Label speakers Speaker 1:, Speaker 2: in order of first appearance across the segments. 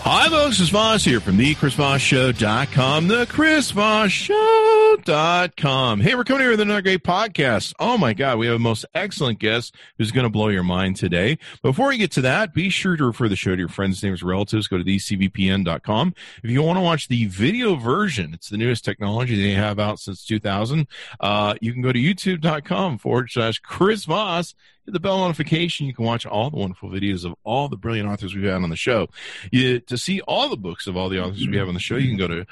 Speaker 1: Hi, folks. Chris Voss here from the ChrisVossShow.com, the ChrisVossShow.com. Hey, we're coming here with another great podcast. Oh my God, we have a most excellent guest who's going to blow your mind today. Before we get to that, be sure to refer the show to your friends, neighbors, relatives. Go to thecvpn.com. If you want to watch the video version, it's the newest technology they have out since 2000. Uh, you can go to youtube.com forward slash Chris Voss hit the bell notification. You can watch all the wonderful videos of all the brilliant authors we've had on the show. You, to see all the books of all the authors we have on the show, you can go to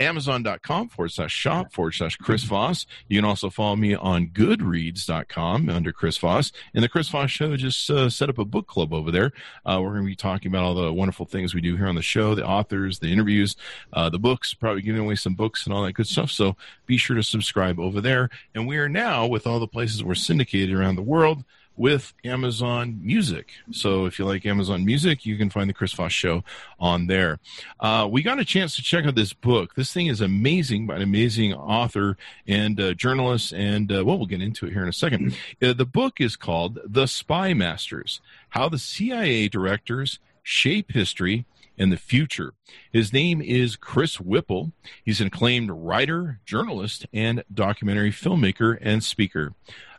Speaker 1: amazon.com forward slash shop forward slash Chris Voss. You can also follow me on goodreads.com under Chris Voss. And the Chris Voss Show just uh, set up a book club over there. Uh, we're going to be talking about all the wonderful things we do here on the show, the authors, the interviews, uh, the books, probably giving away some books and all that good stuff. So be sure to subscribe over there. And we are now, with all the places we're syndicated around the world, with Amazon Music. So if you like Amazon Music, you can find the Chris Voss Show on there. Uh, we got a chance to check out this book. This thing is amazing by an amazing author and uh, journalist, and uh, well, we'll get into it here in a second. Uh, the book is called The Spy Masters How the CIA Directors Shape History and the future. His name is Chris Whipple. He's an acclaimed writer, journalist, and documentary filmmaker and speaker.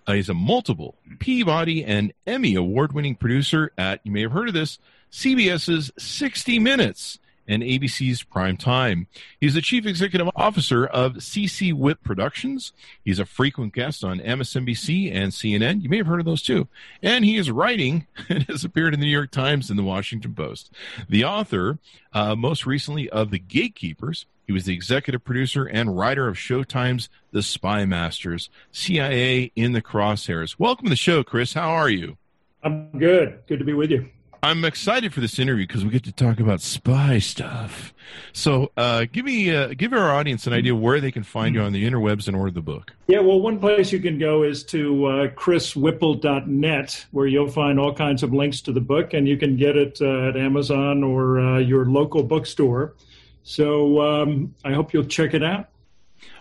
Speaker 1: Uh, he's a multiple Peabody and Emmy award winning producer at, you may have heard of this, CBS's 60 Minutes and ABC's Prime Time. He's the chief executive officer of CC Whip Productions. He's a frequent guest on MSNBC and CNN. You may have heard of those too. And he is writing and has appeared in the New York Times and the Washington Post. The author, uh, most recently, of The Gatekeepers, he was the executive producer and writer of Showtime's The Spy Masters, CIA in the Crosshairs. Welcome to the show, Chris. How are you?
Speaker 2: I'm good. Good to be with you.
Speaker 1: I'm excited for this interview because we get to talk about spy stuff. So, uh, give me, uh, give our audience an idea where they can find you on the interwebs and order the book.
Speaker 2: Yeah, well, one place you can go is to uh, chriswhipple.net, where you'll find all kinds of links to the book, and you can get it uh, at Amazon or uh, your local bookstore. So um, I hope you'll check it out.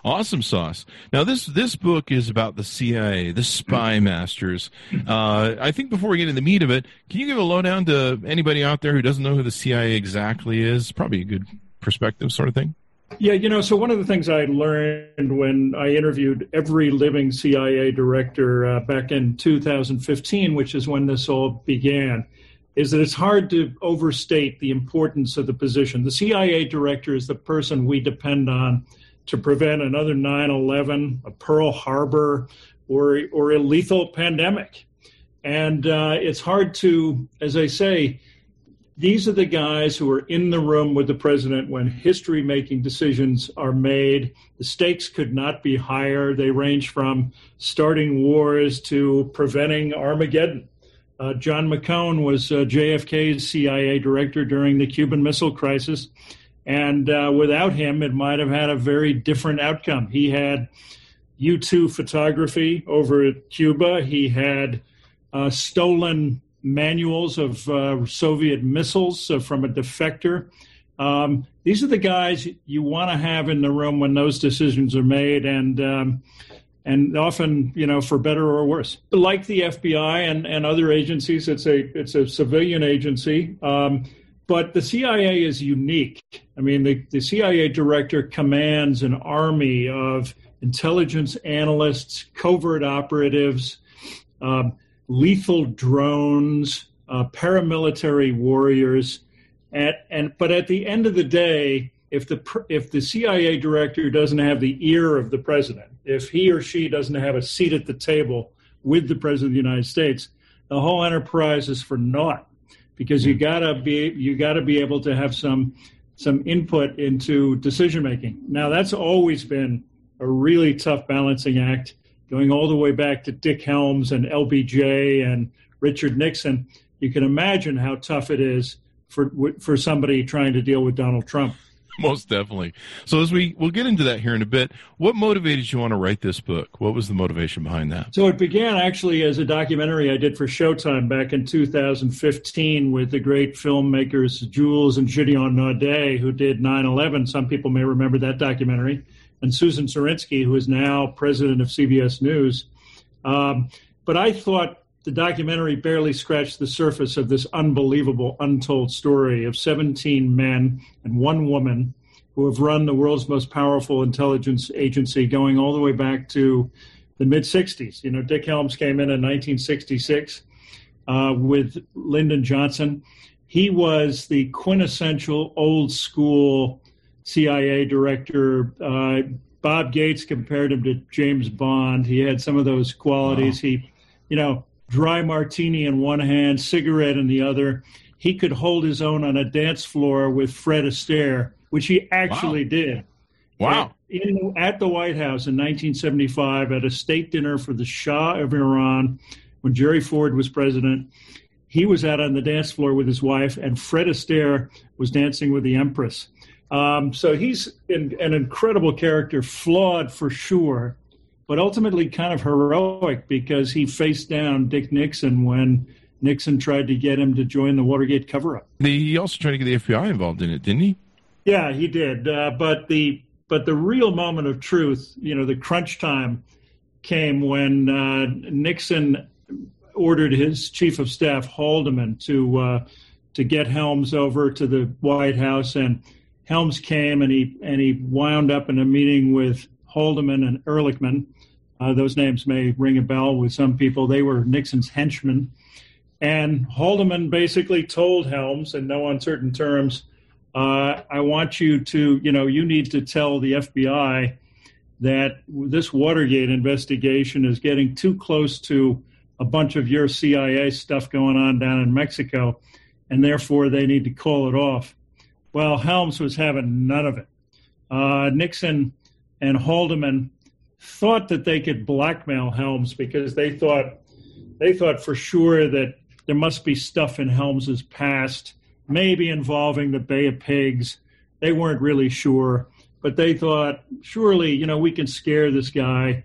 Speaker 1: Awesome sauce. Now this this book is about the CIA, the spy masters. Uh, I think before we get into the meat of it, can you give a lowdown to anybody out there who doesn't know who the CIA exactly is? Probably a good perspective, sort of thing.
Speaker 2: Yeah, you know, so one of the things I learned when I interviewed every living CIA director uh, back in 2015, which is when this all began, is that it's hard to overstate the importance of the position. The CIA director is the person we depend on to prevent another 9 11, a Pearl Harbor, or, or a lethal pandemic. And uh, it's hard to, as I say, these are the guys who are in the room with the president when history making decisions are made. The stakes could not be higher. They range from starting wars to preventing Armageddon. Uh, John McCone was uh, JFK's CIA director during the Cuban Missile Crisis. And uh, without him, it might have had a very different outcome. He had U 2 photography over at Cuba, he had uh, stolen manuals of uh, Soviet missiles uh, from a defector. Um, these are the guys you want to have in the room when those decisions are made. And um, and often, you know, for better or worse. Like the FBI and, and other agencies, it's a it's a civilian agency. Um, but the CIA is unique. I mean, the, the CIA director commands an army of intelligence analysts, covert operatives, um, lethal drones, uh, paramilitary warriors, at, and but at the end of the day, if the if the CIA director doesn't have the ear of the president, if he or she doesn't have a seat at the table with the president of the United States, the whole enterprise is for naught because you hmm. gotta be you gotta be able to have some some input into decision making. Now that's always been a really tough balancing act, going all the way back to Dick Helms and LBJ and Richard Nixon. You can imagine how tough it is for for somebody trying to deal with Donald Trump.
Speaker 1: Most definitely. So as we we'll get into that here in a bit. What motivated you want to write this book? What was the motivation behind that?
Speaker 2: So it began actually as a documentary I did for Showtime back in 2015 with the great filmmakers Jules and Gideon Naudet, who did 9/11. Some people may remember that documentary, and Susan Zirinsky, who is now president of CBS News. Um, but I thought the documentary barely scratched the surface of this unbelievable, untold story of 17 men and one woman who have run the world's most powerful intelligence agency going all the way back to the mid 60s. You know, Dick Helms came in in 1966 uh, with Lyndon Johnson. He was the quintessential old school CIA director. Uh, Bob Gates compared him to James Bond. He had some of those qualities. Wow. He, you know, dry martini in one hand, cigarette in the other. He could hold his own on a dance floor with Fred Astaire, which he actually
Speaker 1: wow.
Speaker 2: did.
Speaker 1: Wow.
Speaker 2: In, at the White House in 1975 at a state dinner for the Shah of Iran when Jerry Ford was president. He was out on the dance floor with his wife, and Fred Astaire was dancing with the Empress. Um, so he's in, an incredible character, flawed for sure, but ultimately kind of heroic because he faced down Dick Nixon when Nixon tried to get him to join the Watergate cover up.
Speaker 1: He also tried to get the FBI involved in it, didn't he?
Speaker 2: Yeah, he did. Uh, but the but the real moment of truth, you know, the crunch time came when uh, Nixon ordered his chief of staff Haldeman to uh, to get Helms over to the White House, and Helms came and he and he wound up in a meeting with Haldeman and Ehrlichman. Uh, those names may ring a bell with some people. They were Nixon's henchmen. And Haldeman basically told Helms in no uncertain terms, uh, I want you to, you know, you need to tell the FBI that this Watergate investigation is getting too close to a bunch of your CIA stuff going on down in Mexico, and therefore they need to call it off. Well, Helms was having none of it. Uh, Nixon and Haldeman thought that they could blackmail Helms because they thought they thought for sure that there must be stuff in Helms's past, maybe involving the Bay of Pigs. They weren't really sure, but they thought surely you know we can scare this guy.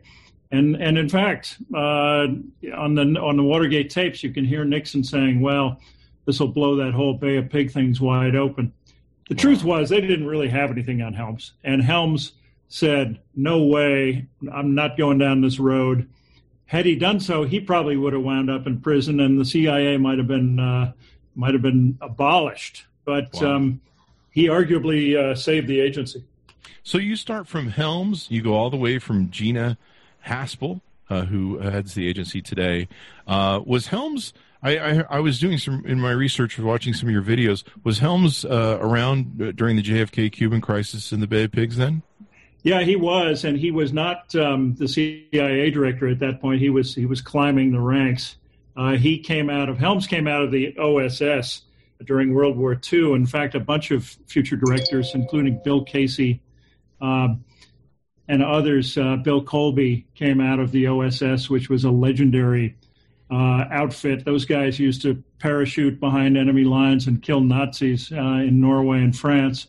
Speaker 2: And and in fact, uh, on the on the Watergate tapes, you can hear Nixon saying, "Well, this will blow that whole Bay of Pig things wide open." The truth was they didn't really have anything on Helms, and Helms said, No way, I'm not going down this road. Had he done so, he probably would have wound up in prison, and the CIA might have been uh, might have been abolished. But wow. um, he arguably uh, saved the agency.
Speaker 1: So you start from Helms, you go all the way from Gina Haspel, uh, who heads the agency today. Uh, was Helms? I, I, I, was doing some in my research, watching some of your videos. Was Helms uh, around uh, during the JFK Cuban crisis in the Bay of Pigs then?
Speaker 2: Yeah, he was, and he was not um, the CIA director at that point. He was he was climbing the ranks. Uh, he came out of Helms came out of the OSS during World War II. In fact, a bunch of future directors, including Bill Casey um, and others, uh, Bill Colby came out of the OSS, which was a legendary uh, outfit. Those guys used to parachute behind enemy lines and kill Nazis uh, in Norway and France.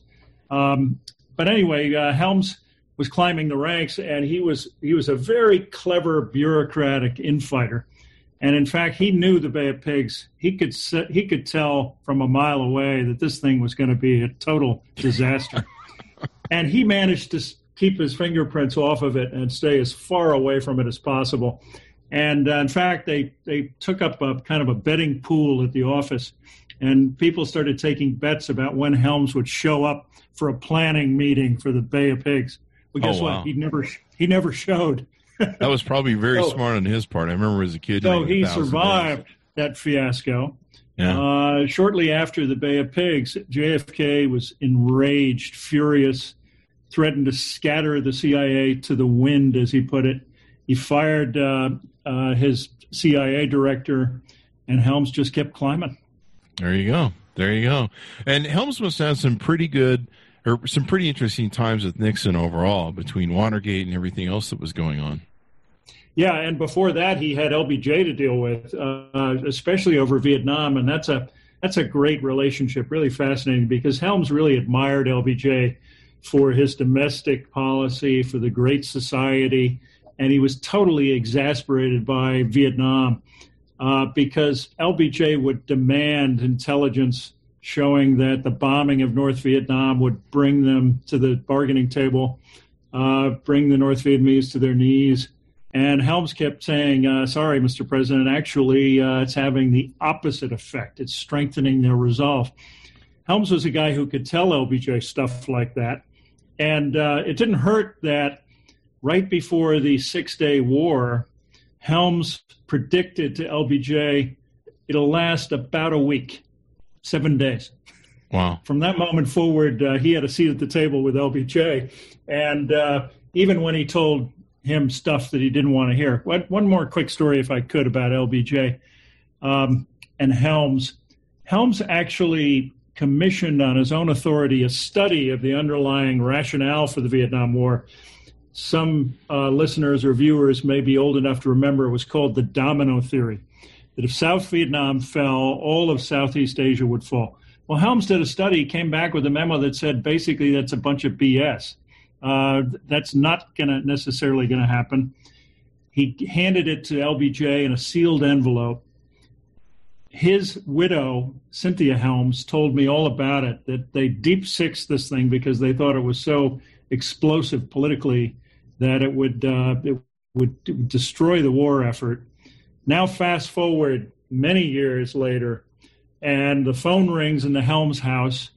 Speaker 2: Um, but anyway, uh, Helms was climbing the ranks, and he was he was a very clever bureaucratic infighter. And in fact, he knew the Bay of Pigs. He could he could tell from a mile away that this thing was going to be a total disaster. and he managed to keep his fingerprints off of it and stay as far away from it as possible. And uh, in fact, they they took up a kind of a betting pool at the office, and people started taking bets about when Helms would show up for a planning meeting for the Bay of Pigs. Well, guess oh, wow. what? He never he never showed.
Speaker 1: that was probably very so, smart on his part. I remember as a kid.
Speaker 2: So he survived days. that fiasco. Yeah. Uh, shortly after the Bay of Pigs, JFK was enraged, furious, threatened to scatter the CIA to the wind, as he put it. He fired uh, uh, his CIA director, and Helms just kept climbing.
Speaker 1: There you go. There you go. And Helms must have some pretty good or some pretty interesting times with Nixon overall between Watergate and everything else that was going on.
Speaker 2: Yeah, and before that, he had LBJ to deal with, uh, especially over Vietnam, and that's a that's a great relationship, really fascinating because Helms really admired LBJ for his domestic policy, for the Great Society, and he was totally exasperated by Vietnam uh, because LBJ would demand intelligence showing that the bombing of North Vietnam would bring them to the bargaining table, uh, bring the North Vietnamese to their knees. And Helms kept saying, uh, sorry, Mr. President, actually, uh, it's having the opposite effect. It's strengthening their resolve. Helms was a guy who could tell LBJ stuff like that. And uh, it didn't hurt that right before the Six Day War, Helms predicted to LBJ it'll last about a week, seven days.
Speaker 1: Wow.
Speaker 2: From that moment forward, uh, he had a seat at the table with LBJ. And uh, even when he told him stuff that he didn't want to hear. One, one more quick story, if I could, about LBJ um, and Helms. Helms actually commissioned on his own authority a study of the underlying rationale for the Vietnam War some uh, listeners or viewers may be old enough to remember it was called the domino theory that if South Vietnam fell, all of Southeast Asia would fall. Well, Helms did a study, came back with a memo that said basically that's a bunch of BS. Uh, that's not going to necessarily going to happen. He handed it to LBJ in a sealed envelope. His widow, Cynthia Helms, told me all about it. That they deep sixed this thing because they thought it was so explosive politically that it would uh, it would destroy the war effort. Now, fast forward many years later, and the phone rings in the Helms house.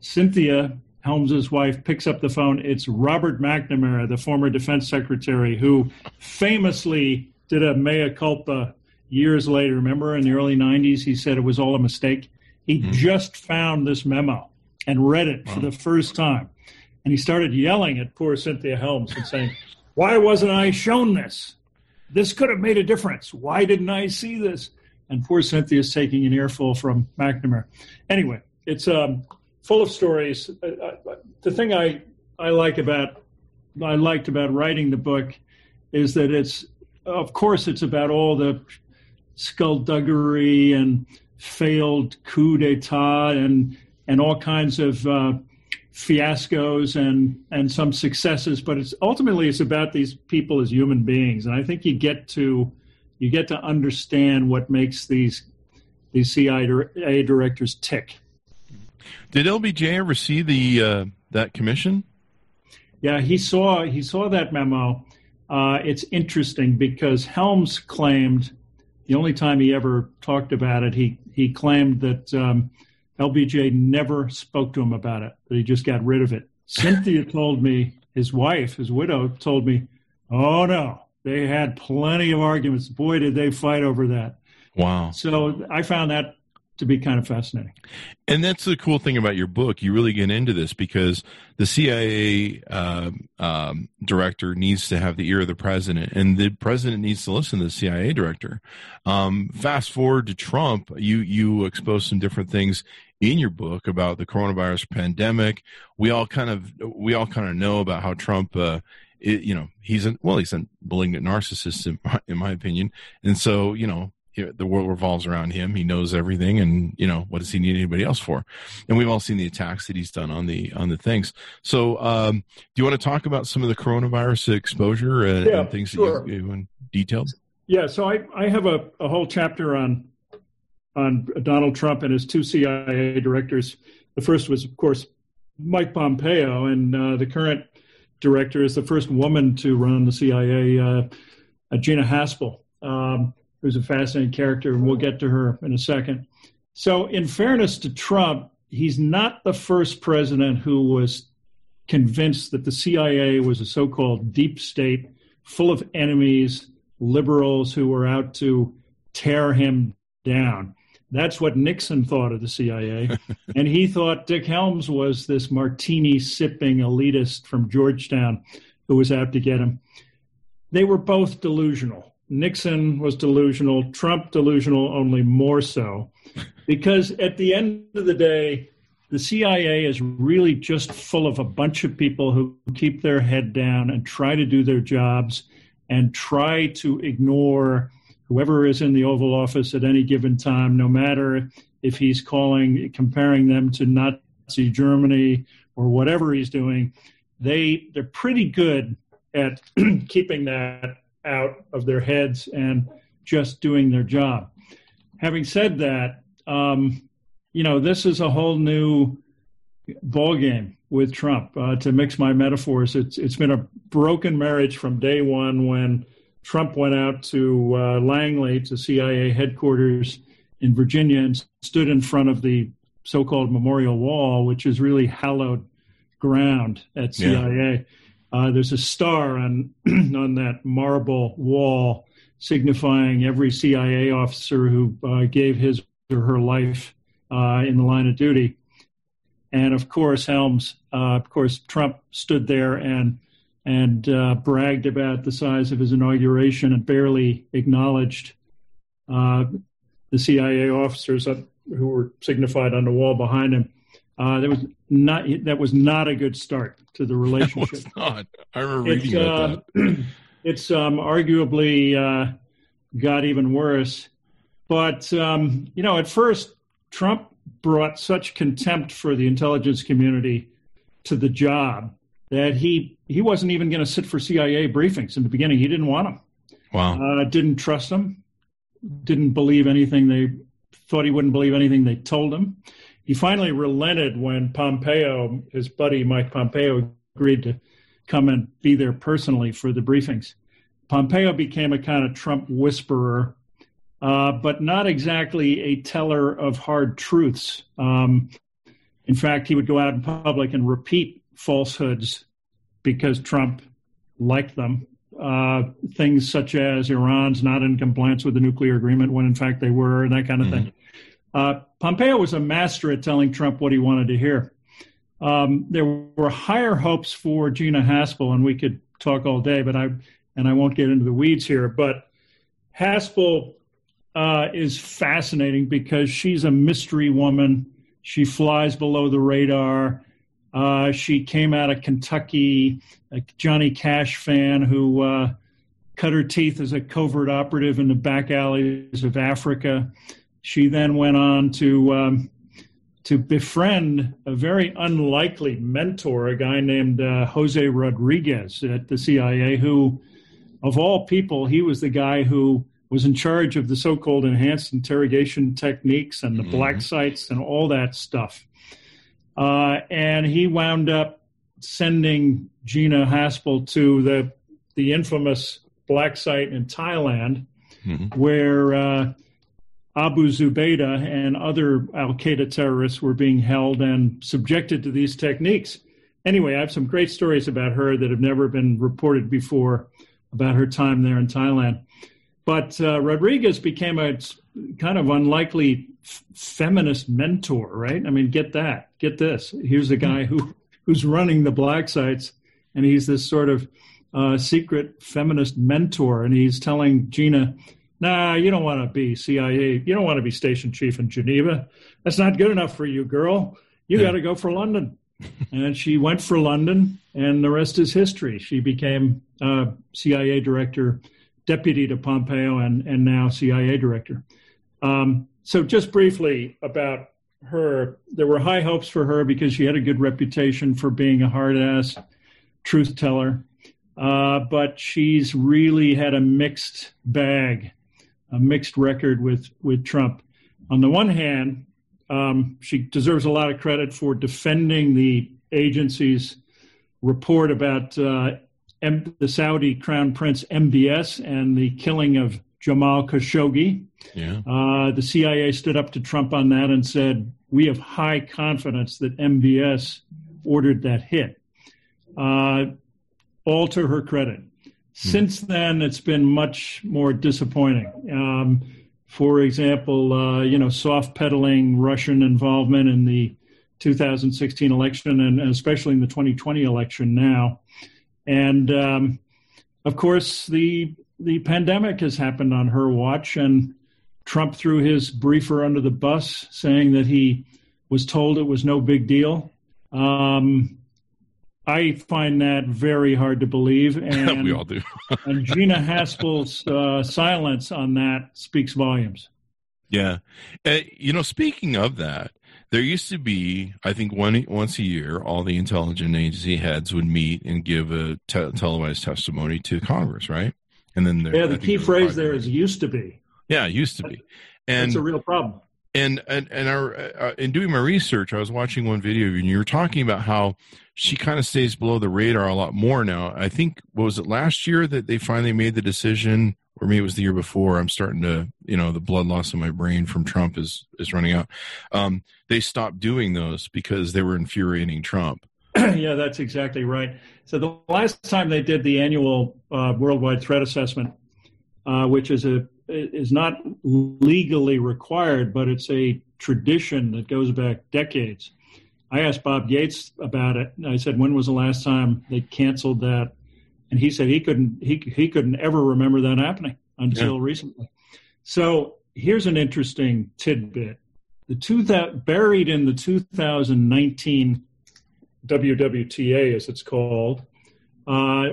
Speaker 2: Cynthia Helms's wife picks up the phone. It's Robert McNamara, the former defense secretary, who famously did a mea culpa years later. Remember, in the early 90s, he said it was all a mistake. He mm-hmm. just found this memo and read it wow. for the first time. And he started yelling at poor Cynthia Helms and saying, Why wasn't I shown this? This could have made a difference. Why didn't I see this? And poor Cynthia's taking an earful from McNamara. Anyway, it's um, full of stories. Uh, uh, the thing I, I like about I liked about writing the book is that it's of course it's about all the skullduggery and failed coup d'état and and all kinds of uh, fiascos and and some successes but it's ultimately it's about these people as human beings. And i think you get to you get to understand what makes these these CIA directors tick.
Speaker 1: Did LBJ ever see the uh, that commission?
Speaker 2: Yeah he saw he saw that memo. Uh, it's interesting because Helms claimed the only time he ever talked about it he he claimed that um, LBJ never spoke to him about it, that he just got rid of it. Cynthia told me, his wife, his widow, told me, oh no, they had plenty of arguments. Boy, did they fight over that.
Speaker 1: Wow.
Speaker 2: So I found that to be kind of fascinating.
Speaker 1: And that's the cool thing about your book. You really get into this because the CIA uh, um, director needs to have the ear of the president, and the president needs to listen to the CIA director. Um, fast forward to Trump, you you expose some different things in your book about the coronavirus pandemic. We all kind of we all kind of know about how Trump. Uh, it, you know, he's a well, he's a malignant narcissist in my, in my opinion, and so you know the world revolves around him. He knows everything, and you know what does he need anybody else for? And we've all seen the attacks that he's done on the on the things. So, um, do you want to talk about some of the coronavirus exposure and, yeah, and things sure. that you, you detailed?
Speaker 2: Yeah, so I I have a, a whole chapter on on Donald Trump and his two CIA directors. The first was, of course, Mike Pompeo, and uh, the current director is the first woman to run the CIA, uh, Gina Haspel. Um, who's a fascinating character, and we'll get to her in a second. So, in fairness to Trump, he's not the first president who was convinced that the CIA was a so called deep state full of enemies, liberals who were out to tear him down. That's what Nixon thought of the CIA. and he thought Dick Helms was this martini sipping elitist from Georgetown who was out to get him. They were both delusional. Nixon was delusional, Trump delusional, only more so. Because at the end of the day, the CIA is really just full of a bunch of people who keep their head down and try to do their jobs and try to ignore whoever is in the Oval Office at any given time, no matter if he's calling, comparing them to Nazi Germany or whatever he's doing, they they're pretty good at keeping that out of their heads and just doing their job. Having said that, um, you know this is a whole new ball game with Trump. Uh, to mix my metaphors, it's it's been a broken marriage from day one when Trump went out to uh, Langley to CIA headquarters in Virginia and stood in front of the so-called Memorial Wall, which is really hallowed ground at CIA. Yeah. Uh, there's a star on on that marble wall signifying every CIA officer who uh, gave his or her life uh, in the line of duty. And of course, Helms, uh, of course, Trump stood there and and uh, bragged about the size of his inauguration and barely acknowledged uh, the CIA officers who were signified on the wall behind him. That was not that was not a good start to the relationship.
Speaker 1: was not. I remember reading about uh,
Speaker 2: that. it's um, arguably uh, got even worse. But um, you know, at first, Trump brought such contempt for the intelligence community to the job that he he wasn't even going to sit for CIA briefings in the beginning. He didn't want them.
Speaker 1: Wow.
Speaker 2: Uh, didn't trust them. Didn't believe anything they thought he wouldn't believe anything they told him. He finally relented when Pompeo, his buddy Mike Pompeo, agreed to come and be there personally for the briefings. Pompeo became a kind of Trump whisperer, uh, but not exactly a teller of hard truths. Um, in fact, he would go out in public and repeat falsehoods because Trump liked them. Uh, things such as Iran's not in compliance with the nuclear agreement when in fact they were, and that kind of mm-hmm. thing. Uh, Pompeo was a master at telling Trump what he wanted to hear. Um, there were higher hopes for Gina Haspel, and we could talk all day, but I and I won't get into the weeds here. But Haspel uh, is fascinating because she's a mystery woman. She flies below the radar. Uh, she came out of Kentucky, a Johnny Cash fan who uh, cut her teeth as a covert operative in the back alleys of Africa. She then went on to um, to befriend a very unlikely mentor, a guy named uh, Jose Rodriguez at the CIA, who, of all people, he was the guy who was in charge of the so-called enhanced interrogation techniques and the mm-hmm. black sites and all that stuff. Uh, and he wound up sending Gina Haspel to the the infamous black site in Thailand, mm-hmm. where uh, Abu Zubaydah and other Al Qaeda terrorists were being held and subjected to these techniques. Anyway, I have some great stories about her that have never been reported before about her time there in Thailand. But uh, Rodriguez became a kind of unlikely f- feminist mentor, right? I mean, get that, get this. Here's a guy who who's running the black sites, and he's this sort of uh, secret feminist mentor, and he's telling Gina, nah, you don't want to be CIA. You don't want to be station chief in Geneva. That's not good enough for you, girl. You yeah. got to go for London. and she went for London, and the rest is history. She became uh, CIA director, deputy to Pompeo, and, and now CIA director. Um, so, just briefly about her, there were high hopes for her because she had a good reputation for being a hard ass truth teller. Uh, but she's really had a mixed bag a mixed record with with Trump. On the one hand, um, she deserves a lot of credit for defending the agency's report about uh, M- the Saudi Crown Prince MBS and the killing of Jamal Khashoggi. Yeah. Uh, the CIA stood up to Trump on that and said, "We have high confidence that MBS ordered that hit." Uh, all to her credit. Hmm. Since then, it's been much more disappointing. Um, for example, uh, you know, soft pedaling Russian involvement in the 2016 election and, especially in the 2020 election now. And um, of course, the the pandemic has happened on her watch, and Trump threw his briefer under the bus, saying that he was told it was no big deal. Um, I find that very hard to believe. And
Speaker 1: we all do.
Speaker 2: and Gina Haspel's uh, silence on that speaks volumes.
Speaker 1: Yeah. Uh, you know, speaking of that, there used to be, I think, one once a year, all the intelligence agency heads would meet and give a te- televised testimony to Congress, right?
Speaker 2: And then yeah, the key phrase there is "used to be."
Speaker 1: Yeah, used to be, and
Speaker 2: it's a real problem.
Speaker 1: And and and our, uh, in doing my research, I was watching one video, and you were talking about how she kind of stays below the radar a lot more now. I think what was it last year that they finally made the decision or maybe it was the year before. I'm starting to, you know, the blood loss in my brain from Trump is is running out. Um, they stopped doing those because they were infuriating Trump.
Speaker 2: yeah, that's exactly right. So the last time they did the annual uh, worldwide threat assessment, uh, which is a is not legally required, but it's a tradition that goes back decades. I asked Bob Gates about it. I said, "When was the last time they canceled that and he said he couldn't he he couldn't ever remember that happening until yeah. recently. So here's an interesting tidbit: the two that buried in the 2019 WWTA, as it's called, uh,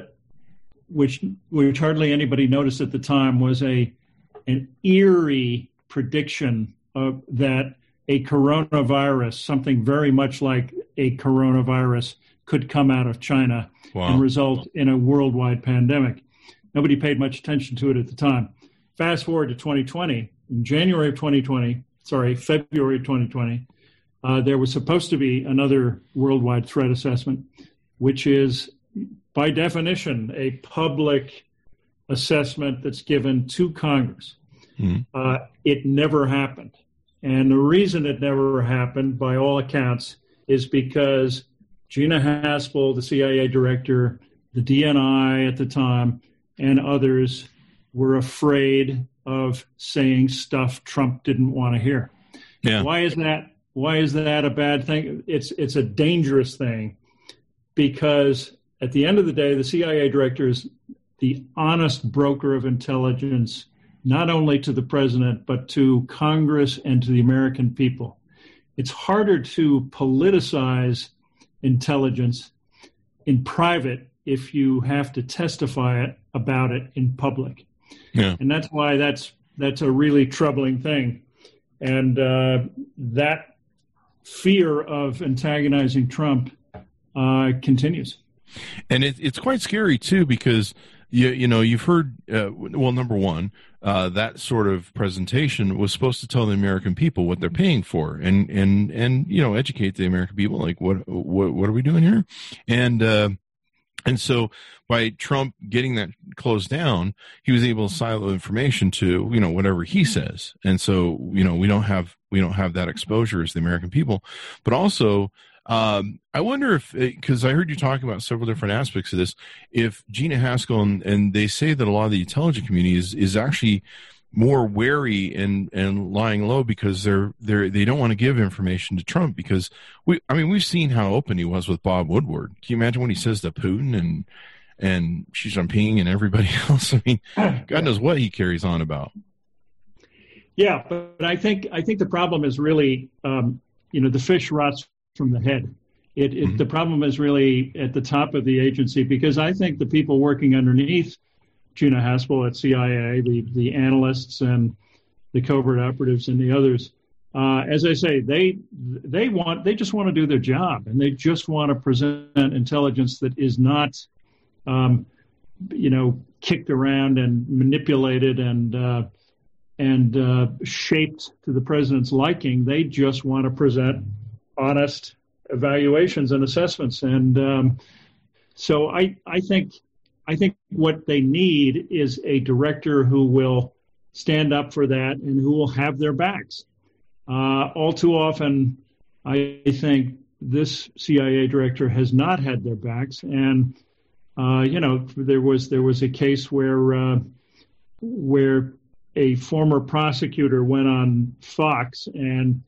Speaker 2: which which hardly anybody noticed at the time, was a an eerie prediction of that a coronavirus, something very much like a coronavirus, could come out of China wow. and result in a worldwide pandemic. Nobody paid much attention to it at the time. Fast forward to 2020, in January of 2020, sorry, February of 2020, uh, there was supposed to be another worldwide threat assessment, which is by definition a public assessment that's given to Congress. Mm-hmm. Uh, it never happened. And the reason it never happened, by all accounts, is because Gina Haspel, the CIA director, the DNI at the time, and others were afraid of saying stuff Trump didn't want to hear. Yeah. Why is that? Why is that a bad thing? It's it's a dangerous thing because at the end of the day, the CIA director is the honest broker of intelligence, not only to the president but to Congress and to the American people. It's harder to politicize intelligence in private if you have to testify it about it in public. Yeah. And that's why that's that's a really troubling thing. And uh, that fear of antagonizing Trump uh, continues.
Speaker 1: And it, it's quite scary too because you you know you've heard uh, well number one uh, that sort of presentation was supposed to tell the American people what they're paying for and and and you know educate the American people like what what what are we doing here? And uh, and so by Trump getting that closed down he was able to silo information to you know whatever he says. And so you know we don't have we don't have that exposure as the American people. But also um, I wonder if, because I heard you talking about several different aspects of this, if Gina Haspel and, and they say that a lot of the intelligence community is, is actually more wary and, and lying low because they're they're they don't want to give information to Trump because we I mean we've seen how open he was with Bob Woodward. Can you imagine when he says to Putin and and Xi Jinping and everybody else? I mean, God knows what he carries on about.
Speaker 2: Yeah, but I think I think the problem is really um, you know the fish rots from the head. It, it mm-hmm. the problem is really at the top of the agency because I think the people working underneath Gina Haspel at CIA, the the analysts and the covert operatives and the others, uh, as I say, they they want they just want to do their job and they just want to present intelligence that is not, um, you know, kicked around and manipulated and uh, and uh, shaped to the president's liking. They just want to present honest evaluations and assessments. And um, so I, I think I think what they need is a director who will stand up for that and who will have their backs. Uh, all too often, I think this CIA director has not had their backs, and uh, you know there was there was a case where uh, where a former prosecutor went on Fox and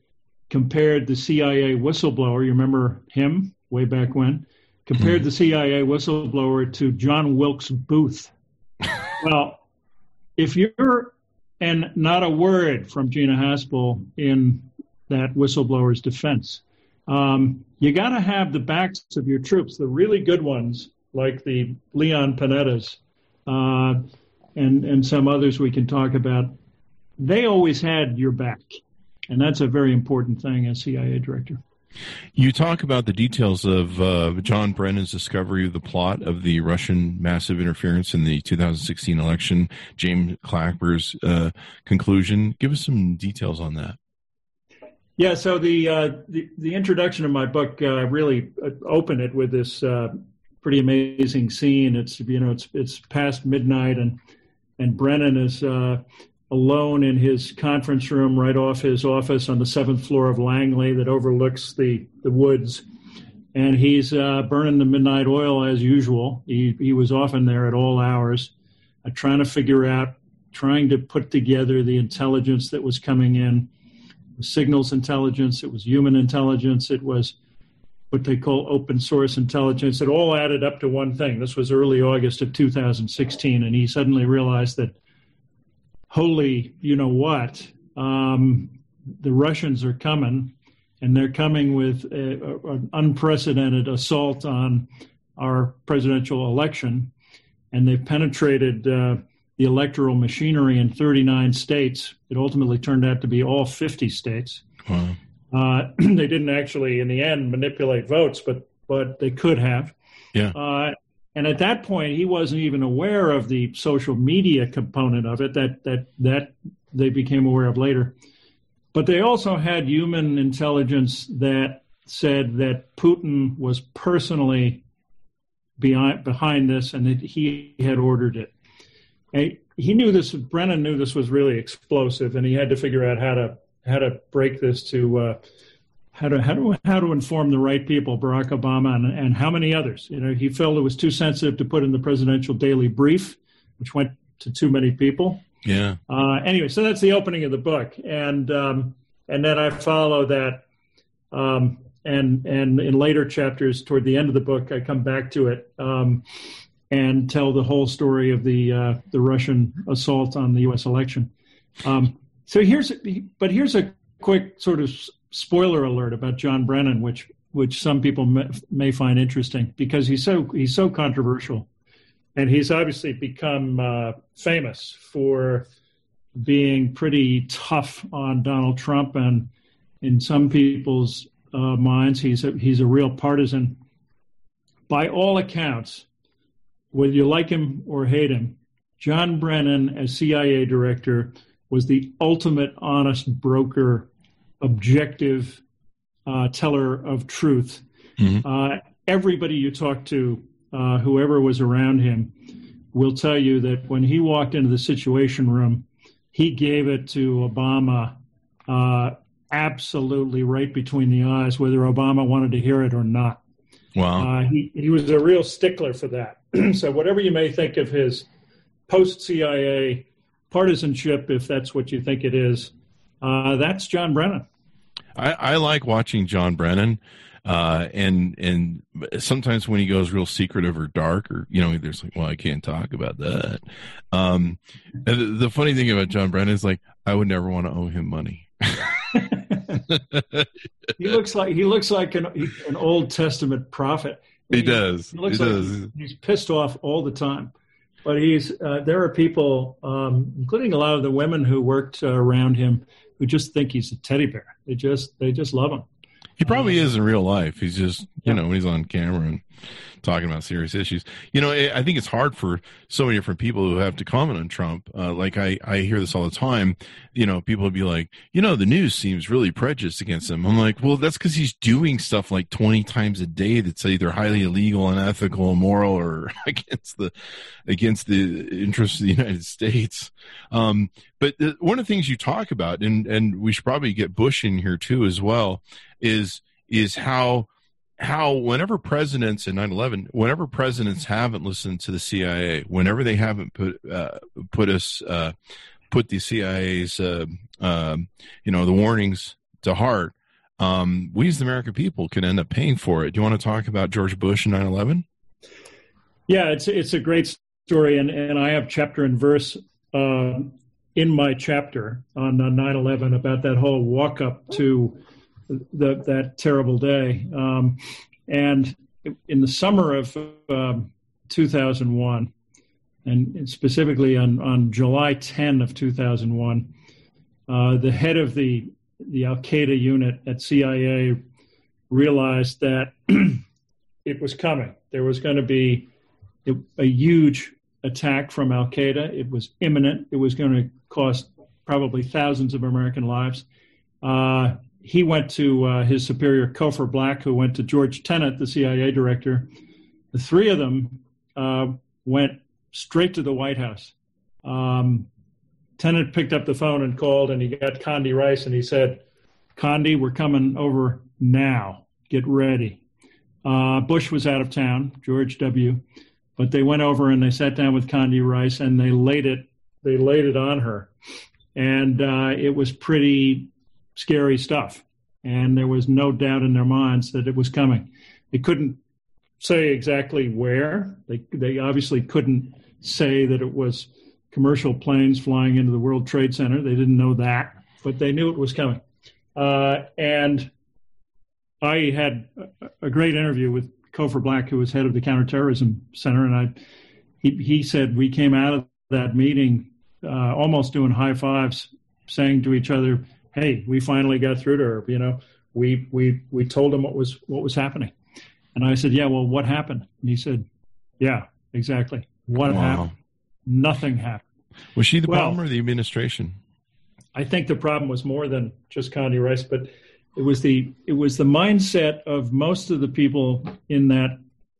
Speaker 2: compared the CIA whistleblower, you remember him way back when, compared mm-hmm. the CIA whistleblower to John Wilkes Booth. well, if you're, and not a word from Gina Haspel in that whistleblower's defense, um, you got to have the backs of your troops, the really good ones, like the Leon Panettas uh, and, and some others we can talk about they always had your back, and that's a very important thing as CIA director.
Speaker 1: You talk about the details of uh, John Brennan's discovery of the plot of the Russian massive interference in the 2016 election, James Clapper's uh, conclusion. Give us some details on that.
Speaker 2: Yeah, so the uh, the, the, introduction of my book uh, really uh, opened it with this uh, pretty amazing scene. It's you know it's it's past midnight and and Brennan is alone in his conference room right off his office on the seventh floor of Langley that overlooks the, the woods. And he's uh, burning the midnight oil as usual. He, he was often there at all hours, uh, trying to figure out, trying to put together the intelligence that was coming in. Signals intelligence, it was human intelligence, it was what they call open source intelligence. It all added up to one thing. This was early August of 2016, and he suddenly realized that holy, you know what, um, the Russians are coming, and they're coming with a, a, an unprecedented assault on our presidential election, and they've penetrated uh, the electoral machinery in 39 states. It ultimately turned out to be all 50 states. Wow. Uh, they didn't actually, in the end, manipulate votes, but but they could have.
Speaker 1: Yeah. Uh,
Speaker 2: and at that point, he wasn't even aware of the social media component of it that that that they became aware of later. But they also had human intelligence that said that Putin was personally behind behind this and that he had ordered it. And he knew this. Brennan knew this was really explosive, and he had to figure out how to how to break this to uh, how to how to how to inform the right people, Barack Obama and, and how many others. You know, he felt it was too sensitive to put in the presidential daily brief, which went to too many people.
Speaker 1: Yeah.
Speaker 2: Uh, anyway, so that's the opening of the book, and um, and then I follow that, um, and and in later chapters toward the end of the book, I come back to it um, and tell the whole story of the uh, the Russian assault on the U.S. election. Um, so here's, but here's a quick sort of spoiler alert about John Brennan, which which some people may, may find interesting because he's so he's so controversial, and he's obviously become uh, famous for being pretty tough on Donald Trump, and in some people's uh, minds, he's a, he's a real partisan. By all accounts, whether you like him or hate him, John Brennan, as CIA director, was the ultimate honest broker objective uh, teller of truth. Mm-hmm. Uh, everybody you talk to, uh, whoever was around him, will tell you that when he walked into the Situation Room, he gave it to Obama uh, absolutely right between the eyes, whether Obama wanted to hear it or not.
Speaker 1: Wow.
Speaker 2: Uh, he, he was a real stickler for that. so, whatever you may think of his post CIA partisanship, if that's what you think it is, uh, that's John Brennan.
Speaker 1: I, I like watching John Brennan. Uh, and and sometimes when he goes real secretive or dark, or you know, there's like, well, I can't talk about that. Um, the, the, funny thing about John Brennan is like, I would never want to owe him money.
Speaker 2: he looks like he looks like an an Old Testament prophet.
Speaker 1: He, he does.
Speaker 2: He looks
Speaker 1: he
Speaker 2: like
Speaker 1: does.
Speaker 2: He's pissed off all the time. But he's uh, there are people, um, including a lot of the women who worked uh, around him, who just think he's a teddy bear. They just they just love him.
Speaker 1: He probably um, is in real life. He's just you yeah. know when he's on camera and talking about serious issues. You know, I think it's hard for so many different people who have to comment on Trump. Uh, like I, I hear this all the time. You know, people will be like, you know, the news seems really prejudiced against him. I'm like, well, that's because he's doing stuff like 20 times a day that's either highly illegal, unethical, immoral, or against the against the interests of the United States. Um, but the, one of the things you talk about, and and we should probably get Bush in here too as well, is is how how whenever presidents in 9-11 whenever presidents haven't listened to the cia whenever they haven't put uh, put us uh, put the cia's uh, um, you know the warnings to heart um, we as the american people can end up paying for it. Do you want to talk about george bush and 9-11
Speaker 2: yeah it's it's a great story and and i have chapter and verse uh, in my chapter on 9-11 about that whole walk up to the, that terrible day. Um, and in the summer of um, 2001, and specifically on, on July 10 of 2001, uh, the head of the the Al Qaeda unit at CIA realized that it was coming. There was going to be a huge attack from Al Qaeda. It was imminent. It was going to cost probably thousands of American lives. Uh, he went to uh, his superior, Cofer Black, who went to George Tenet, the CIA director. The three of them uh, went straight to the White House. Um, Tenet picked up the phone and called, and he got Condi Rice, and he said, Condi, we're coming over now. Get ready. Uh, Bush was out of town, George W. But they went over and they sat down with Condi Rice and they laid it they laid it on her, and uh, it was pretty scary stuff. And there was no doubt in their minds that it was coming. They couldn't say exactly where. They they obviously couldn't say that it was commercial planes flying into the World Trade Center. They didn't know that, but they knew it was coming. Uh, and I had a great interview with Cofer Black, who was head of the Counterterrorism Center, and I he he said we came out of that meeting uh, almost doing high fives, saying to each other, "Hey, we finally got through to her." You know, we we we told him what was what was happening, and I said, "Yeah, well, what happened?" And he said, "Yeah, exactly. What wow. happened? Nothing happened."
Speaker 1: Was she the well, problem or the administration?
Speaker 2: I think the problem was more than just Condi Rice, but it was the it was the mindset of most of the people in that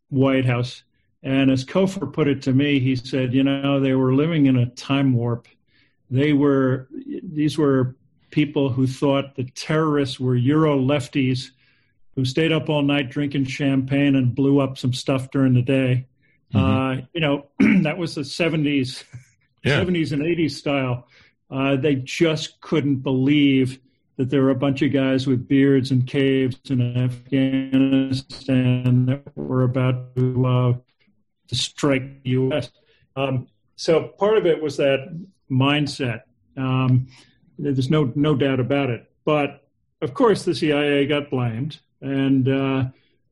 Speaker 2: White House. And as Cofer put it to me, he said, you know, they were living in a time warp. They were these were people who thought the terrorists were Euro lefties who stayed up all night drinking champagne and blew up some stuff during the day. Mm-hmm. Uh, you know, that was the 70s, yeah. 70s and 80s style. Uh, they just couldn't believe that there were a bunch of guys with beards and caves in Afghanistan that were about to, uh, to strike the U.S. Um, so part of it was that mindset. Um, there's no no doubt about it. But of course, the CIA got blamed, and uh,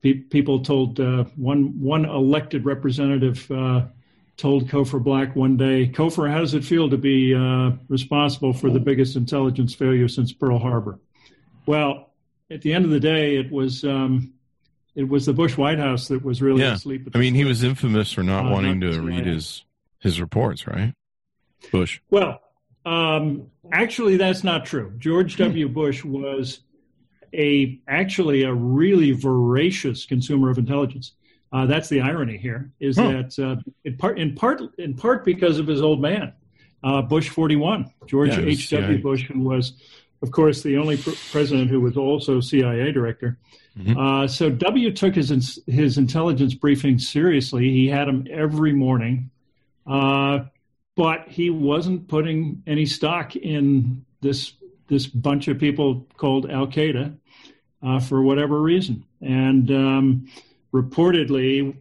Speaker 2: pe- people told uh, one one elected representative uh, told Cofer Black one day, Cofer, how does it feel to be uh, responsible for the biggest intelligence failure since Pearl Harbor? Well, at the end of the day, it was um, it was the Bush White House that was really
Speaker 1: yeah.
Speaker 2: asleep.
Speaker 1: I mean, he was infamous for not uh, wanting not to read his his reports, right? Bush.
Speaker 2: Well, um, actually, that's not true. George W. Bush was a actually a really voracious consumer of intelligence. Uh, that's the irony here, is huh. that uh, in part, in part, in part because of his old man, uh, Bush 41, George H. W. Bush, who was, of course, the only pr- president who was also CIA director. Mm-hmm. Uh, so W took his his intelligence briefings seriously. He had them every morning, uh, but he wasn't putting any stock in this this bunch of people called Al Qaeda uh, for whatever reason, and. Um, reportedly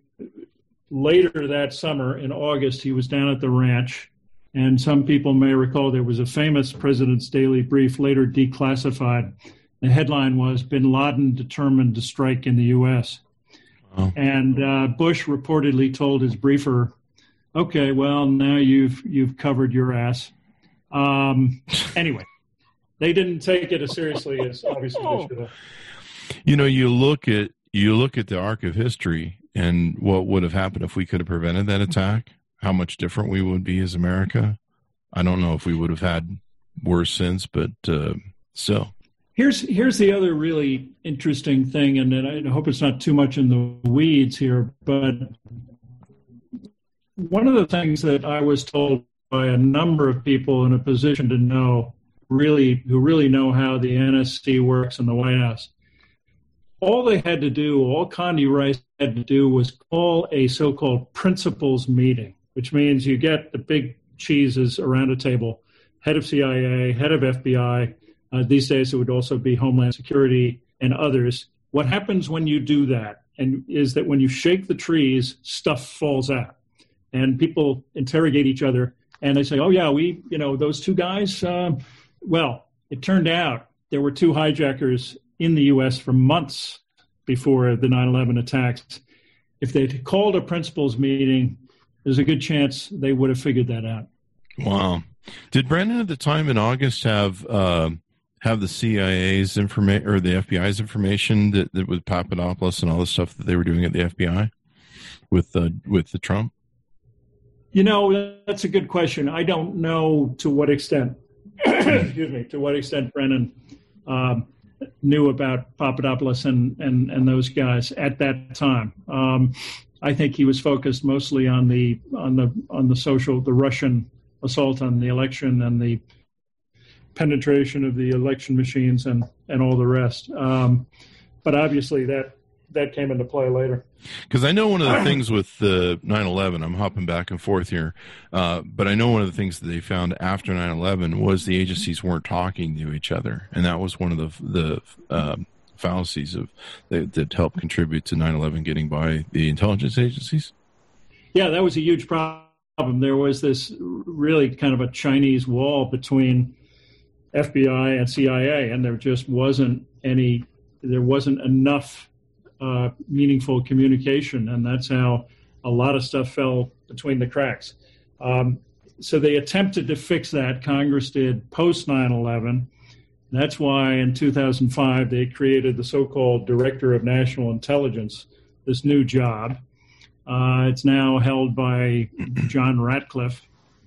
Speaker 2: later that summer in August, he was down at the ranch. And some people may recall there was a famous President's Daily Brief, later declassified. The headline was Bin Laden determined to strike in the U.S. Wow. And uh, Bush reportedly told his briefer, "Okay, well now you've you've covered your ass." Um, anyway, they didn't take it as seriously as obviously they should have.
Speaker 1: You know, you look at you look at the arc of history and what would have happened if we could have prevented that attack, how much different we would be as America. I don't know if we would have had worse since, but uh, still.
Speaker 2: Here's here's the other really interesting thing, and I hope it's not too much in the weeds here, but one of the things that I was told by a number of people in a position to know really who really know how the NSC works in the White House all they had to do, all Condi Rice had to do was call a so called principals meeting, which means you get the big cheeses around a table head of CIA, head of FBI. Uh, these days, it would also be Homeland Security and others. What happens when you do that? And is that when you shake the trees, stuff falls out, and people interrogate each other, and they say, "Oh yeah, we, you know, those two guys." Uh, well, it turned out there were two hijackers in the U.S. for months before the 9 11 attacks. If they'd called a principals meeting, there's a good chance they would have figured that out.
Speaker 1: Wow. Did Brennan at the time in August have uh, have the CIA's information or the FBI's information that, that with Papadopoulos and all the stuff that they were doing at the FBI with the with the Trump?
Speaker 2: You know, that's a good question. I don't know to what extent, excuse me, to what extent Brennan um, knew about Papadopoulos and, and, and those guys at that time. Um, I think he was focused mostly on the on the on the social the Russian assault on the election and the penetration of the election machines and and all the rest. Um, but obviously that that came into play later.
Speaker 1: Because I know one of the things with the 9/11, I'm hopping back and forth here, uh, but I know one of the things that they found after 9/11 was the agencies weren't talking to each other, and that was one of the the uh, fallacies of that, that helped contribute to 9/11 getting by the intelligence agencies.
Speaker 2: Yeah, that was a huge problem. There was this really kind of a Chinese wall between FBI and CIA, and there just wasn't any, there wasn't enough uh, meaningful communication, and that's how a lot of stuff fell between the cracks. Um, so they attempted to fix that. Congress did post 9 11. That's why in 2005 they created the so called Director of National Intelligence, this new job. Uh, it's now held by John Ratcliffe.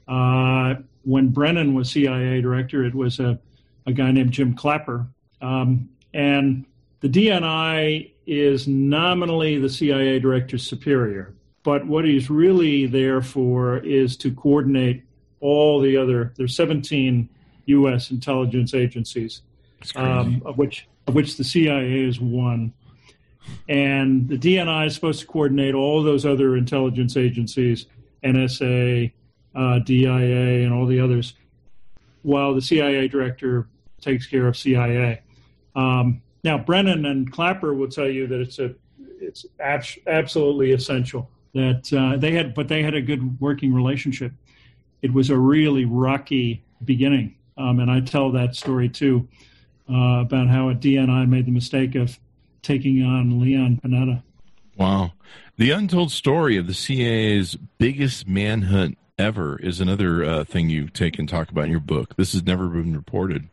Speaker 2: Uh, when Brennan was CIA director, it was a, a guy named Jim Clapper. Um, and the DNI is nominally the CIA director's superior, but what he's really there for is to coordinate all the other, there's 17 U.S. intelligence agencies, um, of which of which the CIA is one. And the DNI is supposed to coordinate all those other intelligence agencies, NSA, uh, DIA, and all the others, while the CIA director takes care of CIA. Um, now, Brennan and Clapper will tell you that it's a it's ab- absolutely essential that uh, they had, but they had a good working relationship. It was a really rocky beginning, um, and I tell that story too uh, about how a DNI made the mistake of taking on Leon Panetta.
Speaker 1: Wow, the untold story of the CIA's biggest manhunt ever is another uh, thing you take and talk about in your book. This has never been reported.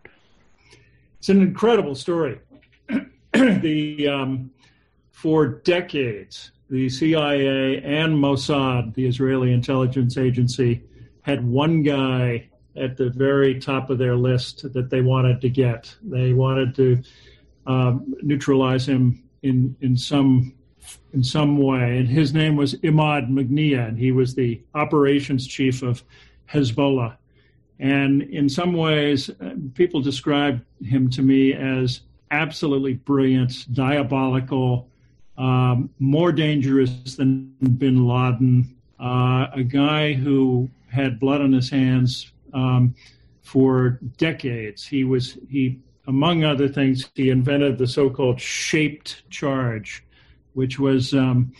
Speaker 2: It's an incredible story. the um, for decades, the CIA and Mossad, the Israeli intelligence agency, had one guy at the very top of their list that they wanted to get. They wanted to um, neutralize him in in some in some way, and his name was Imad Mughniyeh, and he was the operations chief of Hezbollah. And in some ways, uh, people describe him to me as absolutely brilliant, diabolical, um, more dangerous than bin Laden, uh, a guy who had blood on his hands um, for decades. He was he, among other things, he invented the so-called shaped charge, which was um,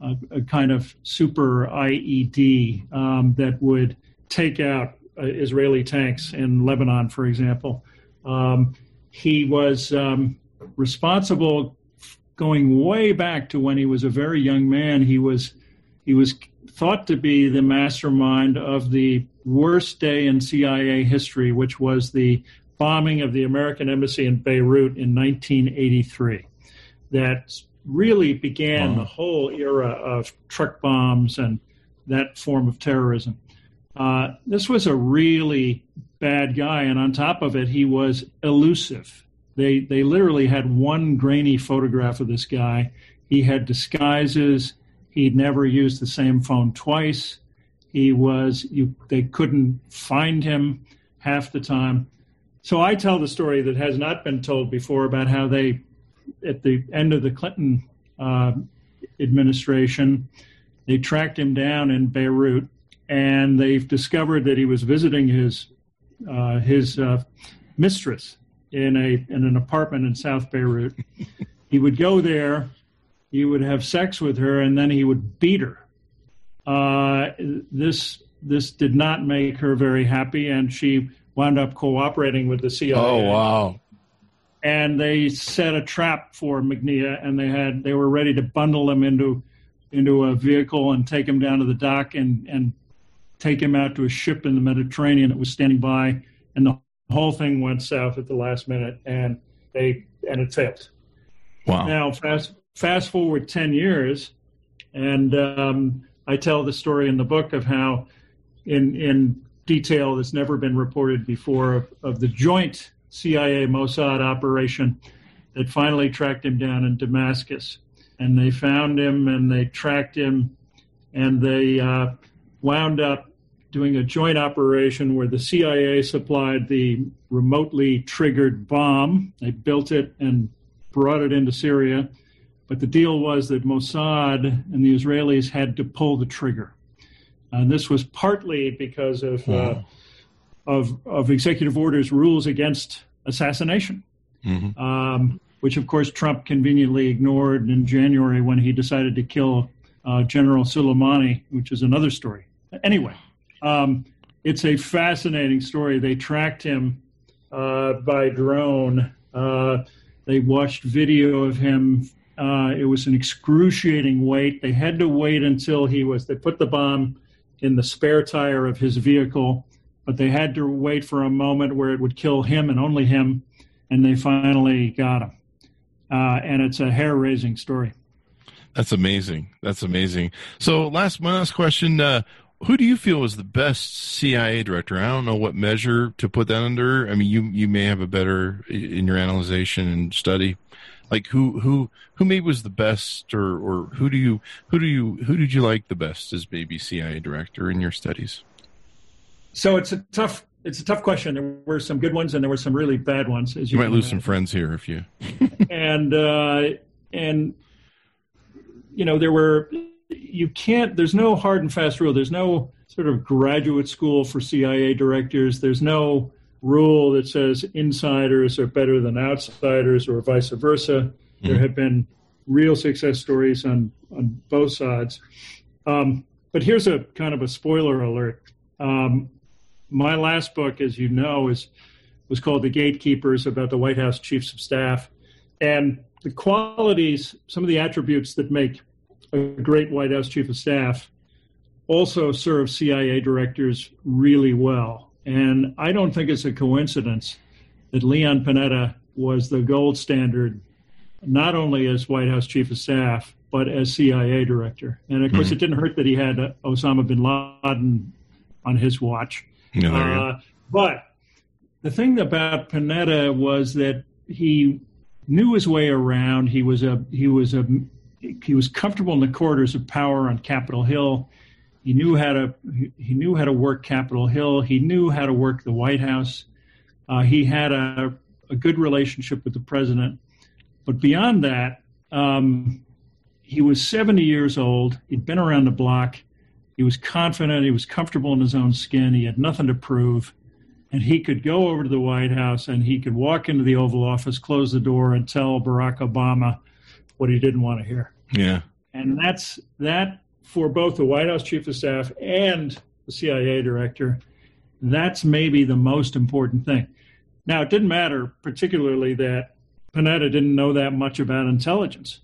Speaker 2: a, a, kind of super IED um, that would take out uh, Israeli tanks in Lebanon, for example. Um, he was um, responsible going way back to when he was a very young man. He was he was thought to be the mastermind of the worst day in CIA history, which was the bombing of the American embassy in Beirut in 1983. That really began the whole era of truck bombs and that form of terrorism. Uh, this was a really bad guy, and on top of it, he was elusive. They they literally had one grainy photograph of this guy. He had disguises. He'd never used the same phone twice. He was you. They couldn't find him half the time. So I tell the story that has not been told before about how they, at the end of the Clinton uh, administration, they tracked him down in Beirut, and they've discovered that he was visiting his uh, his uh, mistress in a in an apartment in South Beirut. he would go there, he would have sex with her, and then he would beat her. Uh, this this did not make her very happy, and she wound up cooperating with the CIA.
Speaker 1: Oh wow!
Speaker 2: And they set a trap for Mughniyeh, and they had they were ready to bundle him into into a vehicle and take him down to the dock and and take him out to a ship in the Mediterranean that was standing by, and the whole thing went south at the last minute, and they and it failed.
Speaker 1: Wow.
Speaker 2: Now fast fast forward ten years, and um, I tell the story in the book of how, in in detail that's never been reported before, of, of the joint CIA Mossad operation that finally tracked him down in Damascus, and they found him and they tracked him, and they uh, wound up doing a joint operation where the CIA supplied the remotely triggered bomb. They built it and brought it into Syria. But the deal was that Mossad and the Israelis had to pull the trigger. And this was partly because of, uh, of, of, executive orders rules against assassination, mm-hmm. um, which of course Trump conveniently ignored in January when he decided to kill uh, General Soleimani, which is another story. Anyway, um, it's a fascinating story. They tracked him uh, by drone. Uh, they watched video of him. Uh, it was an excruciating wait. They had to wait until he was. They put the bomb in the spare tire of his vehicle, but they had to wait for a moment where it would kill him and only him, and they finally got him. Uh, and it's a hair-raising story.
Speaker 1: That's amazing. That's amazing. So, last my last question: uh, who do you feel is the best CIA director? I don't know what measure to put that under. I mean, you you may have a better in your analysis and study. Like who who who maybe was the best, or or who do you who do you who did you like the best as maybe CIA director in your studies?
Speaker 2: So it's a tough it's a tough question. There were some good ones and there were some really bad ones.
Speaker 1: As you, you might lose imagine. some friends here if you.
Speaker 2: and uh, and you know there were you can't there's no hard and fast rule. There's no sort of graduate school for cia directors. There's no rule that says insiders are better than outsiders or vice versa. Mm-hmm. there have been real success stories on on both sides. Um, but here's a kind of a spoiler alert. Um, my last book as you know is was called the gatekeepers about the white house chiefs of staff. And the qualities some of the attributes that make a great White House chief of staff, also served CIA directors really well. And I don't think it's a coincidence that Leon Panetta was the gold standard, not only as White House chief of staff, but as CIA director. And of course, mm-hmm. it didn't hurt that he had Osama bin Laden on his watch.
Speaker 1: Yeah, uh,
Speaker 2: but the thing about Panetta was that he knew his way around. He was a he was a he was comfortable in the corridors of power on Capitol Hill. He knew how to he knew how to work Capitol Hill. He knew how to work the White House. Uh, he had a, a, good relationship with the president. But beyond that, um, he was 70 years old. He'd been around the block. He was confident. He was comfortable in his own skin. He had nothing to prove. And he could go over to the White House and he could walk into the Oval Office, close the door, and tell Barack Obama what he didn't want to hear.
Speaker 1: Yeah.
Speaker 2: And that's that for both the White House chief of staff and the CIA director. That's maybe the most important thing. Now, it didn't matter particularly that Panetta didn't know that much about intelligence.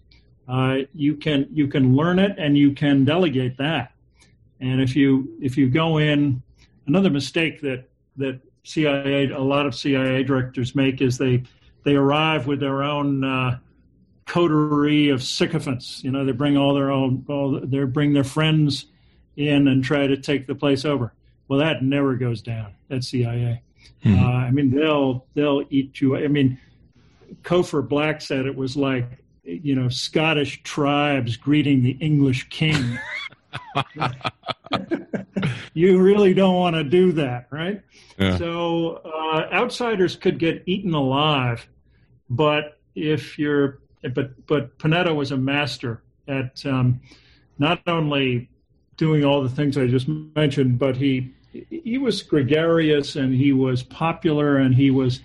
Speaker 2: Uh, you can you can learn it and you can delegate that. And if you if you go in, another mistake that that CIA a lot of CIA directors make is they they arrive with their own uh, coterie of sycophants. You know, they bring all their own, all they bring their friends in and try to take the place over. Well, that never goes down at CIA. Mm-hmm. Uh, I mean, they'll they'll eat you. I mean, Cofer Black said it was like you know Scottish tribes greeting the English king. you really don't want to do that, right? Yeah. So uh, outsiders could get eaten alive, but if you're but but Panetta was a master at um, not only doing all the things I just mentioned, but he he was gregarious and he was popular and he was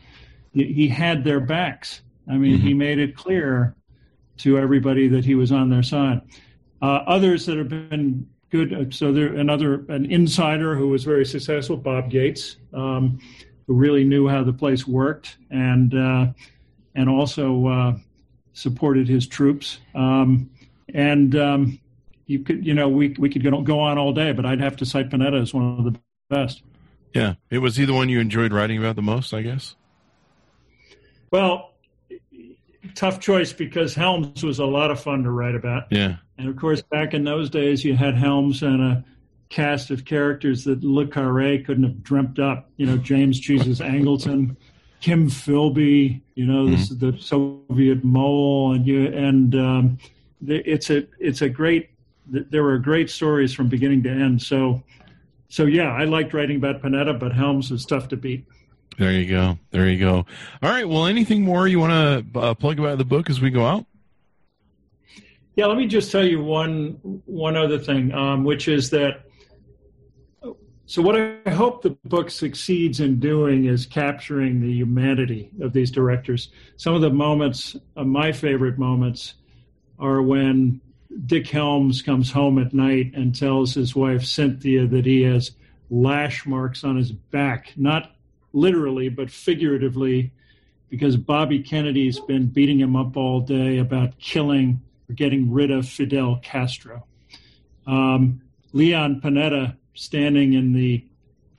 Speaker 2: he had their backs. I mean, mm-hmm. he made it clear to everybody that he was on their side. Uh, others that have been good. Uh, so there another an insider who was very successful, Bob Gates, um, who really knew how the place worked and uh, and also uh, supported his troops. Um, and um, you could, you know, we we could go, go on all day, but I'd have to cite Panetta as one of the best.
Speaker 1: Yeah, it was he the one you enjoyed writing about the most, I guess.
Speaker 2: Well, tough choice because Helms was a lot of fun to write about.
Speaker 1: Yeah,
Speaker 2: and of course, back in those days, you had Helms and a cast of characters that Le Carre couldn't have dreamt up. You know, James Jesus Angleton, Kim Philby, you know, mm-hmm. this, the Soviet mole, and you and um, it's a it's a great. There were great stories from beginning to end. So, so yeah, I liked writing about Panetta, but Helms is tough to beat.
Speaker 1: There you go. There you go. All right. Well, anything more you want to uh, plug about the book as we go out?
Speaker 2: Yeah, let me just tell you one one other thing, um, which is that so, what I hope the book succeeds in doing is capturing the humanity of these directors. Some of the moments, uh, my favorite moments, are when Dick Helms comes home at night and tells his wife Cynthia that he has lash marks on his back, not literally, but figuratively, because Bobby Kennedy's been beating him up all day about killing or getting rid of Fidel Castro. Um, Leon Panetta standing in the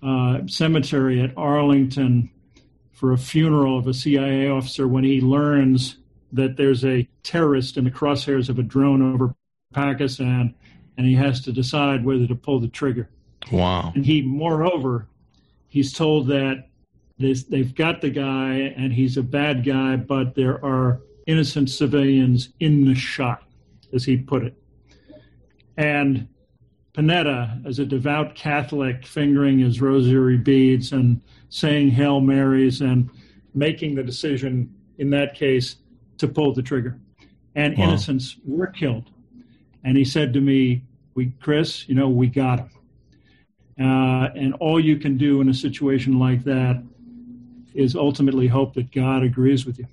Speaker 2: uh, cemetery at Arlington for a funeral of a CIA officer when he learns that there's a terrorist in the crosshairs of a drone over Pakistan, and he has to decide whether to pull the trigger.
Speaker 1: Wow.
Speaker 2: And he, moreover, he's told that this, they've got the guy and he's a bad guy, but there are innocent civilians in the shot, as he put it. And Panetta, as a devout Catholic, fingering his rosary beads and saying Hail Marys and making the decision in that case to pull the trigger. And wow. innocents were killed. And he said to me, "We, Chris, you know, we got him." Uh, and all you can do in a situation like that is ultimately hope that God agrees with you.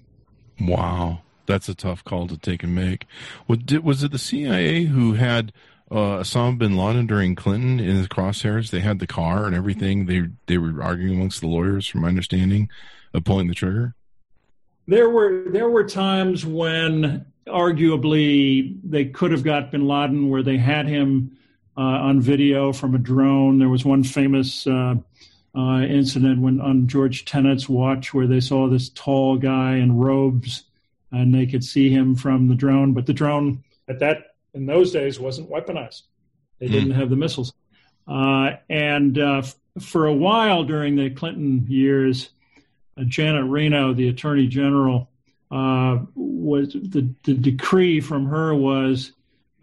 Speaker 1: Wow, that's a tough call to take and make. Was it the CIA who had uh, Osama bin Laden during Clinton in his crosshairs. They had the car and everything. They they were arguing amongst the lawyers, from my understanding, of pulling the trigger.
Speaker 2: There were there were times when arguably they could have got bin Laden where they had him uh, on video from a drone. There was one famous uh, uh, incident when on George Tenet's watch where they saw this tall guy in robes and they could see him from the drone, but the drone at that in those days wasn't weaponized. They didn't mm. have the missiles. Uh, and uh, f- for a while during the Clinton years, uh, Janet Reno, the Attorney General, uh, was the, the decree from her was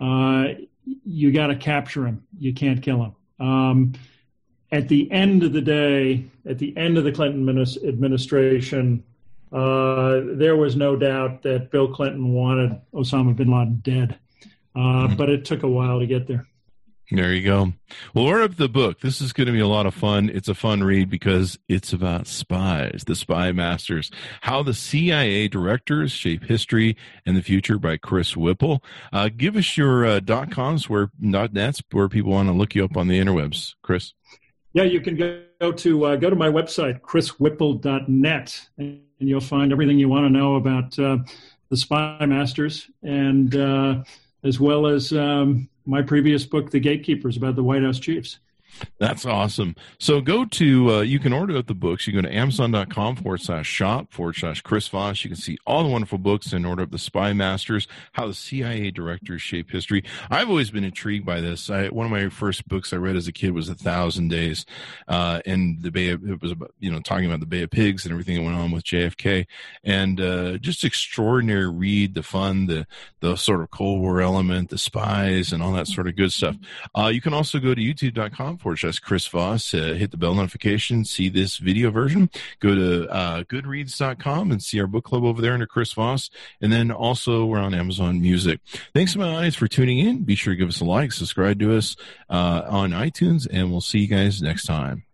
Speaker 2: uh, you got to capture him. You can't kill him. Um, at the end of the day, at the end of the Clinton administration, uh, there was no doubt that Bill Clinton wanted Osama bin Laden dead. Uh, mm-hmm. but it took a while to get there.
Speaker 1: There you go. Well, we're up the book. This is going to be a lot of fun. It's a fun read because it's about spies, the spy masters, how the CIA directors shape history and the future by Chris Whipple. Uh, give us your uh, dot coms where dot nets where people want to look you up on the interwebs. Chris.
Speaker 2: Yeah, you can go to uh, go to my website chriswhipple.net and you'll find everything you want to know about uh, the spy masters and uh, as well as um, my previous book, The Gatekeepers, about the White House Chiefs.
Speaker 1: That's awesome. So go to, uh, you can order the books. You go to amazon.com forward slash shop forward slash Chris Voss. You can see all the wonderful books and order up the Spy Masters, how the CIA directors shape history. I've always been intrigued by this. I, one of my first books I read as a kid was A Thousand Days. Uh, and the Bay of, it was about, you know, talking about the Bay of Pigs and everything that went on with JFK and, uh, just extraordinary read, the fun, the, the sort of Cold War element, the spies and all that sort of good stuff. Uh, you can also go to youtube.com slash Chris Voss. Uh, hit the bell notification, see this video version. Go to uh, goodreads.com and see our book club over there under Chris Voss. And then also we're on Amazon Music. Thanks to my audience for tuning in. Be sure to give us a like, subscribe to us uh, on iTunes, and we'll see you guys next time.